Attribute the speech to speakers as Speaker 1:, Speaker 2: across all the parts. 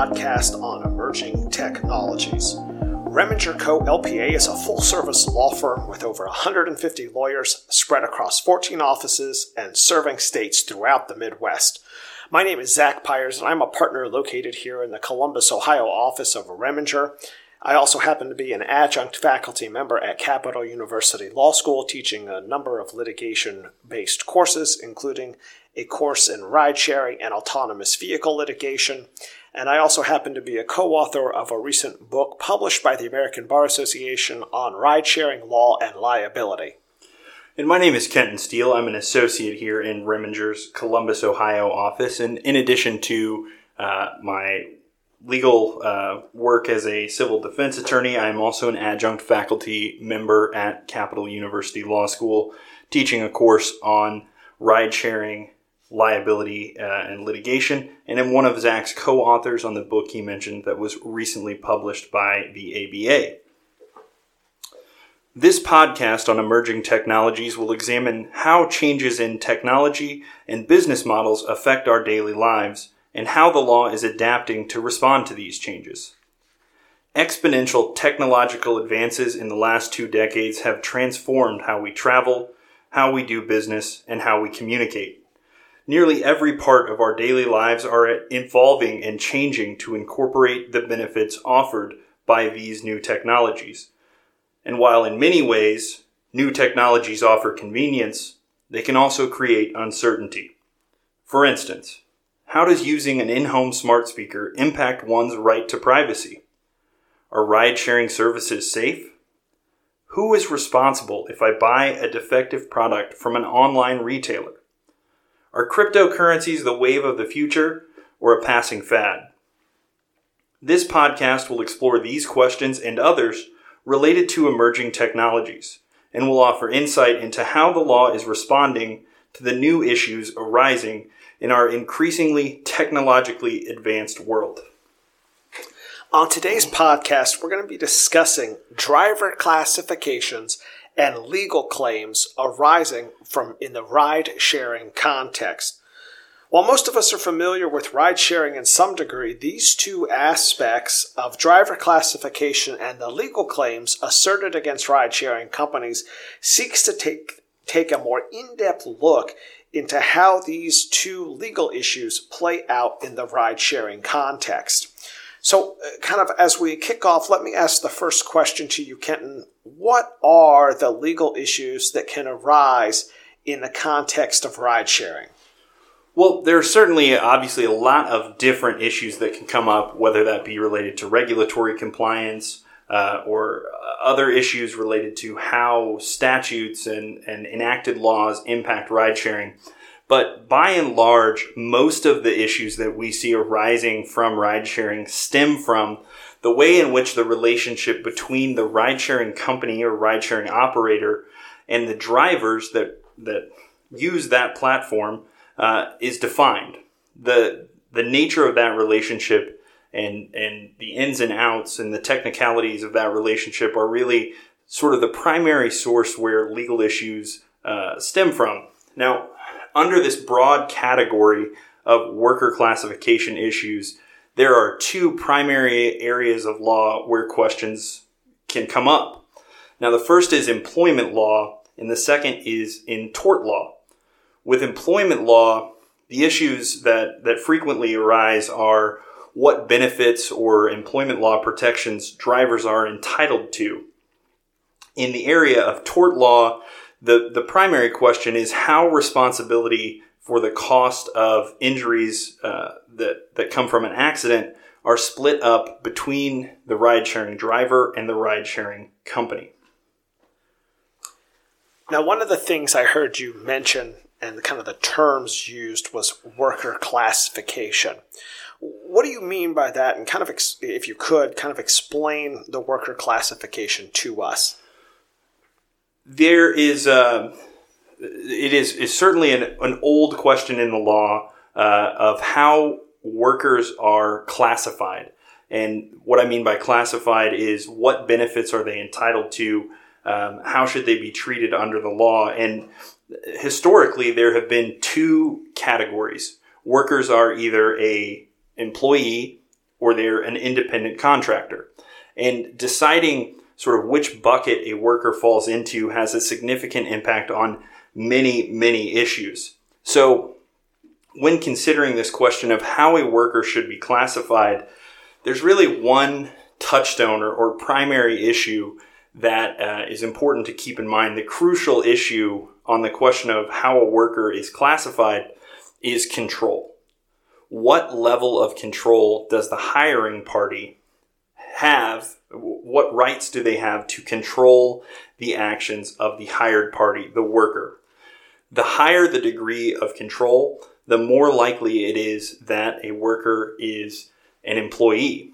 Speaker 1: podcast on emerging technologies. Reminger Co. LPA is a full service law firm with over 150 lawyers spread across 14 offices and serving states throughout the Midwest. My name is Zach Pyers, and I'm a partner located here in the Columbus, Ohio office of Reminger. I also happen to be an adjunct faculty member at Capital University Law School, teaching a number of litigation based courses, including a course in ride sharing and autonomous vehicle litigation. And I also happen to be a co author of a recent book published by the American Bar Association on ride sharing law and liability.
Speaker 2: And my name is Kenton Steele. I'm an associate here in Reminger's Columbus, Ohio office. And in addition to uh, my legal uh, work as a civil defense attorney, I'm also an adjunct faculty member at Capital University Law School, teaching a course on ride sharing liability uh, and litigation, and am one of Zach's co authors on the book he mentioned that was recently published by the ABA. This podcast on emerging technologies will examine how changes in technology and business models affect our daily lives and how the law is adapting to respond to these changes. Exponential technological advances in the last two decades have transformed how we travel, how we do business, and how we communicate nearly every part of our daily lives are evolving and changing to incorporate the benefits offered by these new technologies. And while in many ways new technologies offer convenience, they can also create uncertainty. For instance, how does using an in home smart speaker impact one's right to privacy? Are ride sharing services safe? Who is responsible if I buy a defective product from an online retailer? Are cryptocurrencies the wave of the future or a passing fad? This podcast will explore these questions and others related to emerging technologies and will offer insight into how the law is responding to the new issues arising in our increasingly technologically advanced world.
Speaker 1: On today's podcast, we're going to be discussing driver classifications and legal claims arising from in the ride sharing context. While most of us are familiar with ride sharing in some degree, these two aspects of driver classification and the legal claims asserted against ride sharing companies seeks to take, take a more in-depth look into how these two legal issues play out in the ride sharing context. So, uh, kind of as we kick off, let me ask the first question to you, Kenton. What are the legal issues that can arise in the context of ride sharing?
Speaker 2: Well, there are certainly, obviously, a lot of different issues that can come up, whether that be related to regulatory compliance uh, or other issues related to how statutes and, and enacted laws impact ride sharing. But by and large, most of the issues that we see arising from ride sharing stem from the way in which the relationship between the ride sharing company or ride sharing operator and the drivers that, that use that platform uh, is defined. The, the nature of that relationship and, and the ins and outs and the technicalities of that relationship are really sort of the primary source where legal issues uh, stem from. Now, under this broad category of worker classification issues, there are two primary areas of law where questions can come up. Now, the first is employment law, and the second is in tort law. With employment law, the issues that, that frequently arise are what benefits or employment law protections drivers are entitled to. In the area of tort law, the, the primary question is how responsibility for the cost of injuries uh, that, that come from an accident are split up between the ride sharing driver and the ride sharing company.
Speaker 1: Now, one of the things I heard you mention and kind of the terms used was worker classification. What do you mean by that? And kind of, if you could, kind of explain the worker classification to us
Speaker 2: there is uh, it is, is certainly an, an old question in the law uh, of how workers are classified. And what I mean by classified is what benefits are they entitled to? Um, how should they be treated under the law? And historically, there have been two categories. Workers are either a employee or they're an independent contractor. And deciding sort of which bucket a worker falls into has a significant impact on many, many issues. So, when considering this question of how a worker should be classified, there's really one touchstone or, or primary issue that uh, is important to keep in mind. The crucial issue on the question of how a worker is classified is control. What level of control does the hiring party have? What rights do they have to control the actions of the hired party, the worker? The higher the degree of control, the more likely it is that a worker is an employee.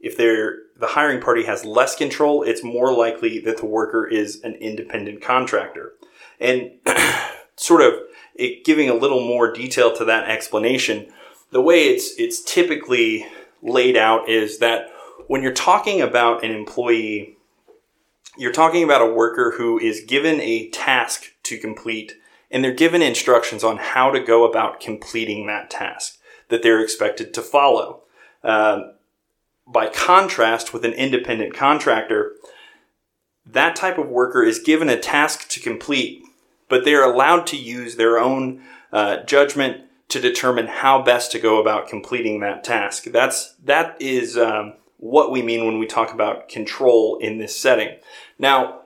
Speaker 2: If they're, the hiring party has less control, it's more likely that the worker is an independent contractor. And sort of it, giving a little more detail to that explanation, the way it's it's typically laid out is that when you're talking about an employee, you're talking about a worker who is given a task to complete and they're given instructions on how to go about completing that task that they're expected to follow. Um, by contrast with an independent contractor, that type of worker is given a task to complete, but they're allowed to use their own uh, judgment to determine how best to go about completing that task. That's that is um, what we mean when we talk about control in this setting. Now,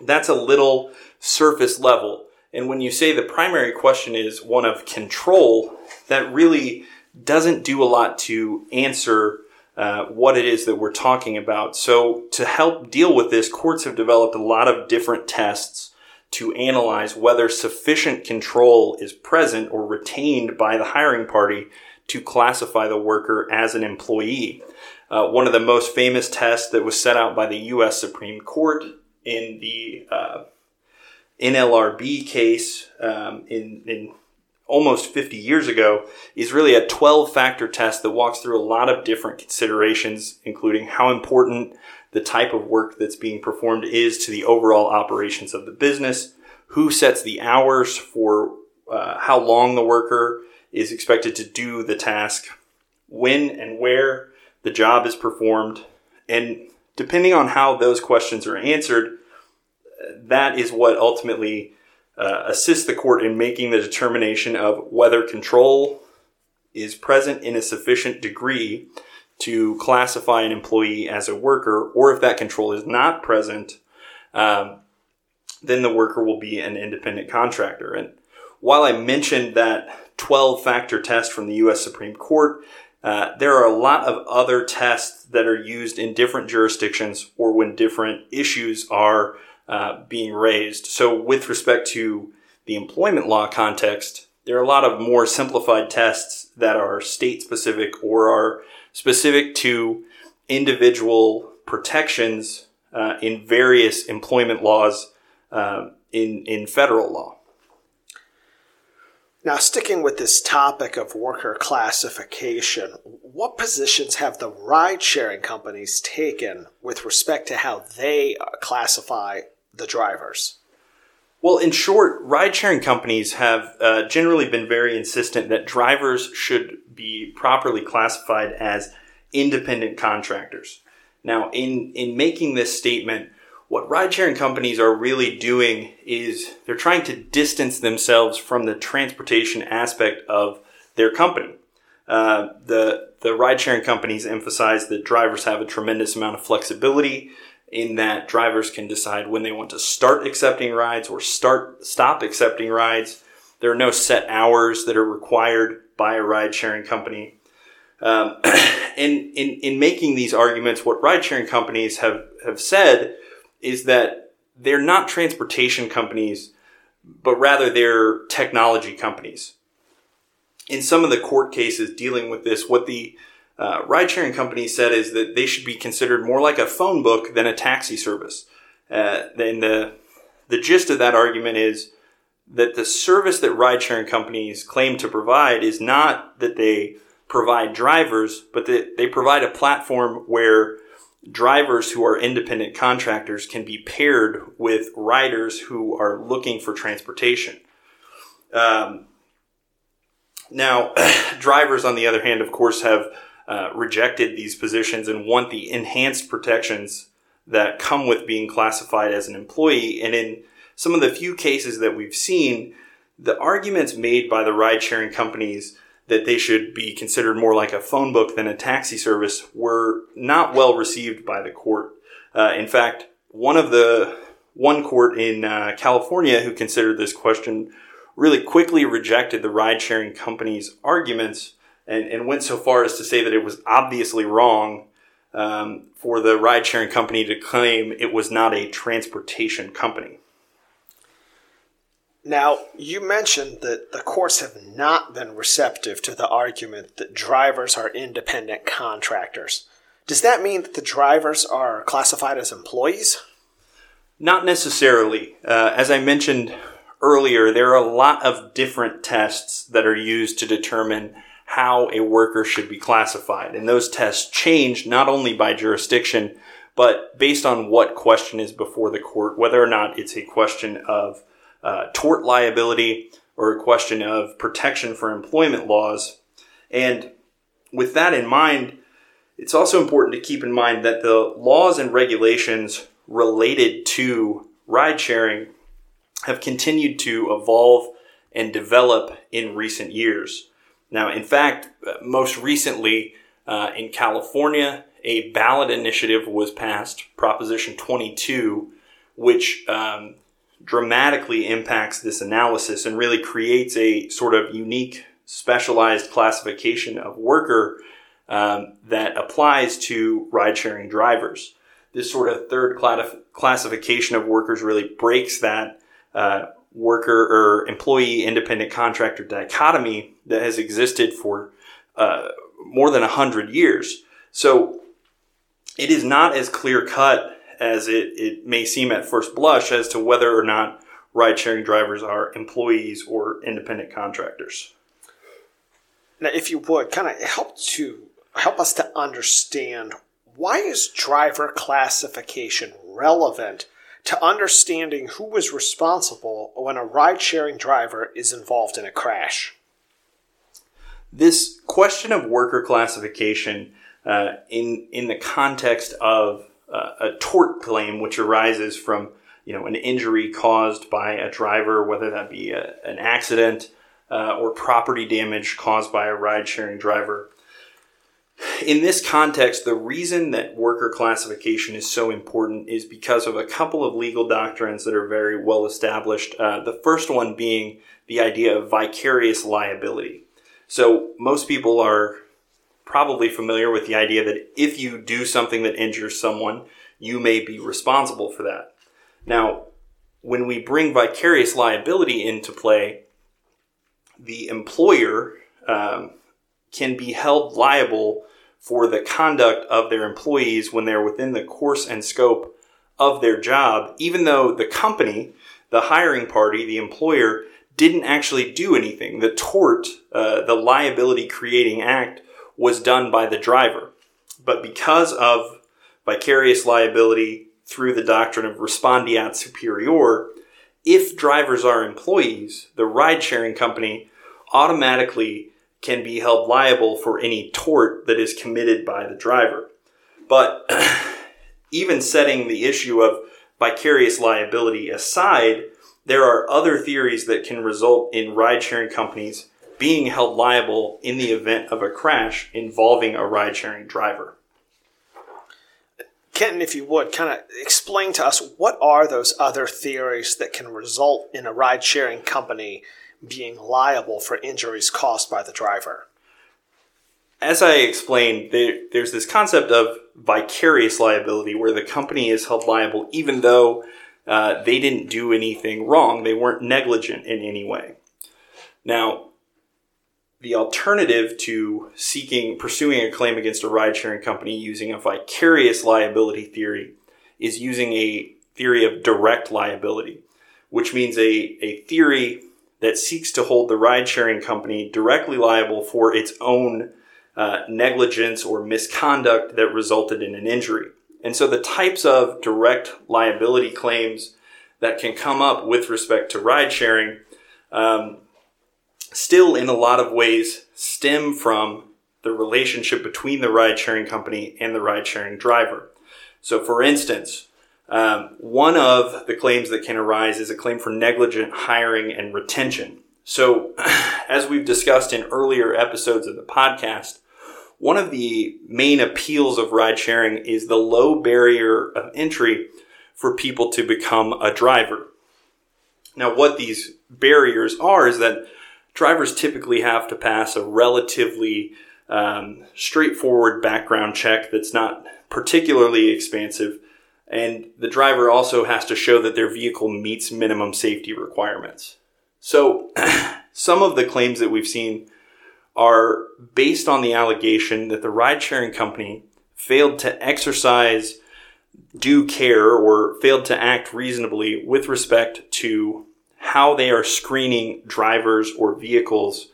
Speaker 2: that's a little surface level. And when you say the primary question is one of control, that really doesn't do a lot to answer uh, what it is that we're talking about. So, to help deal with this, courts have developed a lot of different tests to analyze whether sufficient control is present or retained by the hiring party to classify the worker as an employee. Uh, one of the most famous tests that was set out by the U.S. Supreme Court in the uh, NLRB case um, in, in almost 50 years ago is really a 12 factor test that walks through a lot of different considerations, including how important the type of work that's being performed is to the overall operations of the business, who sets the hours for uh, how long the worker is expected to do the task, when and where the job is performed, and depending on how those questions are answered, that is what ultimately uh, assists the court in making the determination of whether control is present in a sufficient degree to classify an employee as a worker, or if that control is not present, um, then the worker will be an independent contractor. And while I mentioned that 12 factor test from the U.S. Supreme Court, uh, there are a lot of other tests that are used in different jurisdictions or when different issues are uh, being raised. So, with respect to the employment law context, there are a lot of more simplified tests that are state specific or are specific to individual protections uh, in various employment laws uh, in, in federal law.
Speaker 1: Now, sticking with this topic of worker classification, what positions have the ride sharing companies taken with respect to how they classify the drivers?
Speaker 2: Well, in short, ride sharing companies have uh, generally been very insistent that drivers should be properly classified as independent contractors. Now, in, in making this statement, what ride sharing companies are really doing is they're trying to distance themselves from the transportation aspect of their company. Uh, the the ride sharing companies emphasize that drivers have a tremendous amount of flexibility in that drivers can decide when they want to start accepting rides or start stop accepting rides. There are no set hours that are required by a ride sharing company. Um, in, in, in making these arguments, what ride sharing companies have, have said is that they're not transportation companies, but rather they're technology companies. In some of the court cases dealing with this, what the uh, ride sharing companies said is that they should be considered more like a phone book than a taxi service. Uh, and the, the gist of that argument is that the service that ride sharing companies claim to provide is not that they provide drivers, but that they provide a platform where drivers who are independent contractors can be paired with riders who are looking for transportation. Um, now, drivers, on the other hand, of course, have uh, rejected these positions and want the enhanced protections that come with being classified as an employee. And in some of the few cases that we've seen, the arguments made by the ride sharing companies that they should be considered more like a phone book than a taxi service were not well received by the court. Uh, in fact, one of the one court in uh, California who considered this question really quickly rejected the ride sharing company's arguments and, and went so far as to say that it was obviously wrong um, for the ride sharing company to claim it was not a transportation company.
Speaker 1: Now, you mentioned that the courts have not been receptive to the argument that drivers are independent contractors. Does that mean that the drivers are classified as employees?
Speaker 2: Not necessarily. Uh, as I mentioned earlier, there are a lot of different tests that are used to determine how a worker should be classified. And those tests change not only by jurisdiction, but based on what question is before the court, whether or not it's a question of uh, tort liability or a question of protection for employment laws. And with that in mind, it's also important to keep in mind that the laws and regulations related to ride sharing have continued to evolve and develop in recent years. Now, in fact, most recently uh, in California, a ballot initiative was passed, Proposition 22, which um, dramatically impacts this analysis and really creates a sort of unique, specialized classification of worker um, that applies to ride sharing drivers. This sort of third classification of workers really breaks that uh, worker or employee independent contractor dichotomy that has existed for uh, more than 100 years. So it is not as clear cut as it, it may seem at first blush as to whether or not ride sharing drivers are employees or independent contractors.
Speaker 1: Now, if you would, kind of help to help us to understand why is driver classification relevant to understanding who is responsible when a ride sharing driver is involved in a crash?
Speaker 2: This question of worker classification uh, in in the context of uh, a tort claim which arises from you know an injury caused by a driver, whether that be a, an accident uh, or property damage caused by a ride sharing driver. In this context, the reason that worker classification is so important is because of a couple of legal doctrines that are very well established. Uh, the first one being the idea of vicarious liability. So, most people are probably familiar with the idea that if you do something that injures someone, you may be responsible for that. Now, when we bring vicarious liability into play, the employer um, can be held liable for the conduct of their employees when they're within the course and scope of their job, even though the company, the hiring party, the employer, didn't actually do anything. The tort, uh, the liability creating act, was done by the driver. But because of vicarious liability through the doctrine of respondeat superior, if drivers are employees, the ride sharing company automatically can be held liable for any tort that is committed by the driver. But even setting the issue of vicarious liability aside, there are other theories that can result in ride sharing companies being held liable in the event of a crash involving a ride sharing driver.
Speaker 1: Kenton, if you would, kind of explain to us what are those other theories that can result in a ride sharing company being liable for injuries caused by the driver?
Speaker 2: As I explained, there, there's this concept of vicarious liability where the company is held liable even though uh, they didn't do anything wrong. They weren't negligent in any way. Now, the alternative to seeking pursuing a claim against a ride sharing company using a vicarious liability theory is using a theory of direct liability, which means a, a theory that seeks to hold the ride sharing company directly liable for its own uh, negligence or misconduct that resulted in an injury. And so the types of direct liability claims that can come up with respect to ride sharing um, still in a lot of ways stem from the relationship between the ride sharing company and the ride sharing driver. So, for instance, um, one of the claims that can arise is a claim for negligent hiring and retention. So, as we've discussed in earlier episodes of the podcast, one of the main appeals of ride sharing is the low barrier of entry for people to become a driver. Now, what these barriers are is that drivers typically have to pass a relatively um, straightforward background check that's not particularly expansive. And the driver also has to show that their vehicle meets minimum safety requirements. So, some of the claims that we've seen are based on the allegation that the ride sharing company failed to exercise due care or failed to act reasonably with respect to how they are screening drivers or vehicles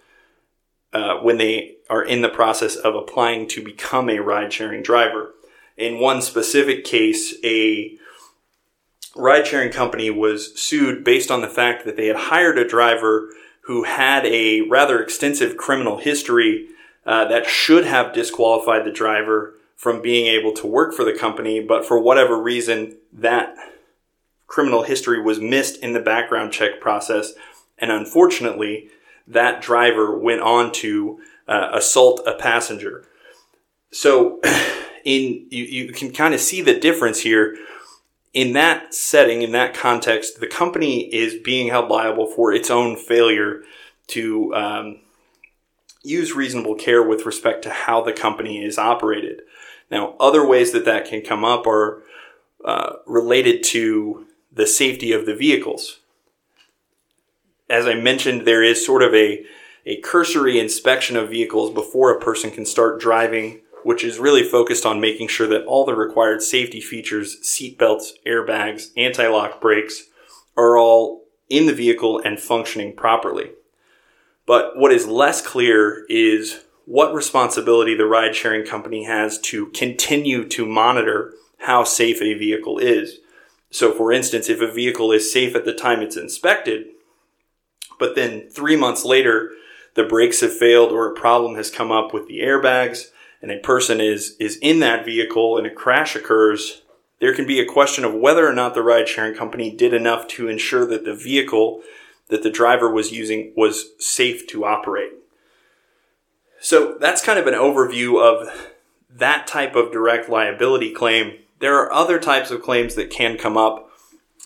Speaker 2: uh, when they are in the process of applying to become a ride sharing driver. In one specific case, a ride sharing company was sued based on the fact that they had hired a driver who had a rather extensive criminal history uh, that should have disqualified the driver from being able to work for the company, but for whatever reason, that criminal history was missed in the background check process. And unfortunately, that driver went on to uh, assault a passenger. So, in you, you can kind of see the difference here in that setting, in that context, the company is being held liable for its own failure to um, use reasonable care with respect to how the company is operated. Now, other ways that that can come up are uh, related to the safety of the vehicles. As I mentioned, there is sort of a, a cursory inspection of vehicles before a person can start driving which is really focused on making sure that all the required safety features, seatbelts, airbags, anti-lock brakes, are all in the vehicle and functioning properly. But what is less clear is what responsibility the ride sharing company has to continue to monitor how safe a vehicle is. So, for instance, if a vehicle is safe at the time it's inspected, but then three months later, the brakes have failed or a problem has come up with the airbags, and a person is is in that vehicle and a crash occurs, there can be a question of whether or not the ride sharing company did enough to ensure that the vehicle that the driver was using was safe to operate. So that's kind of an overview of that type of direct liability claim. There are other types of claims that can come up.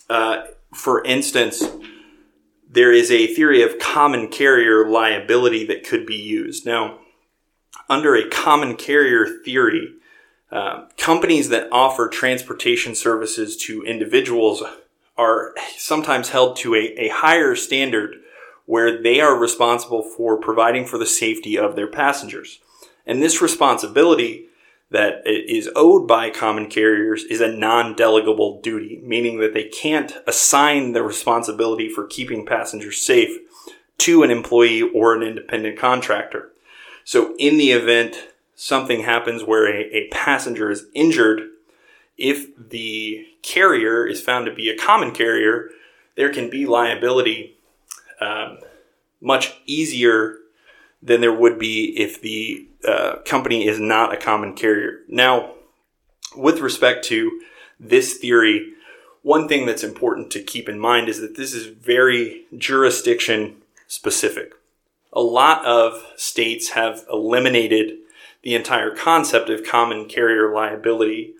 Speaker 2: Uh, for instance, there is a theory of common carrier liability that could be used. Now, under a common carrier theory, uh, companies that offer transportation services to individuals are sometimes held to a, a higher standard where they are responsible for providing for the safety of their passengers. And this responsibility that is owed by common carriers is a non-delegable duty, meaning that they can't assign the responsibility for keeping passengers safe to an employee or an independent contractor. So in the event something happens where a, a passenger is injured, if the carrier is found to be a common carrier, there can be liability um, much easier than there would be if the uh, company is not a common carrier. Now, with respect to this theory, one thing that's important to keep in mind is that this is very jurisdiction specific a lot of states have eliminated the entire concept of common carrier liability,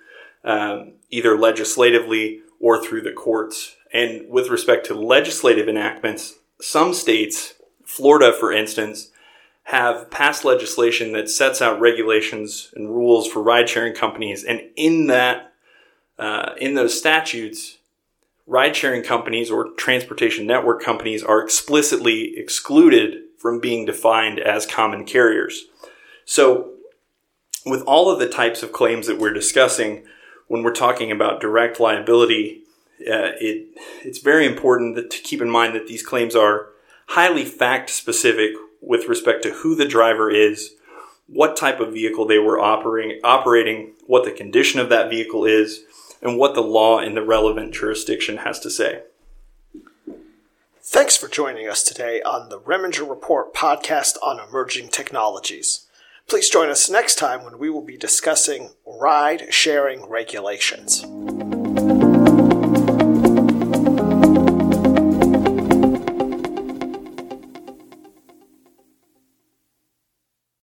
Speaker 2: um, either legislatively or through the courts. And with respect to legislative enactments, some states, Florida for instance, have passed legislation that sets out regulations and rules for ride sharing companies. And in that, uh, in those statutes, ride sharing companies or transportation network companies are explicitly excluded from being defined as common carriers. So, with all of the types of claims that we're discussing, when we're talking about direct liability, uh, it, it's very important to keep in mind that these claims are highly fact specific with respect to who the driver is, what type of vehicle they were operating, operating, what the condition of that vehicle is, and what the law in the relevant jurisdiction has to say.
Speaker 1: Thanks for joining us today on the Reminger Report podcast on emerging technologies. Please join us next time when we will be discussing ride sharing regulations.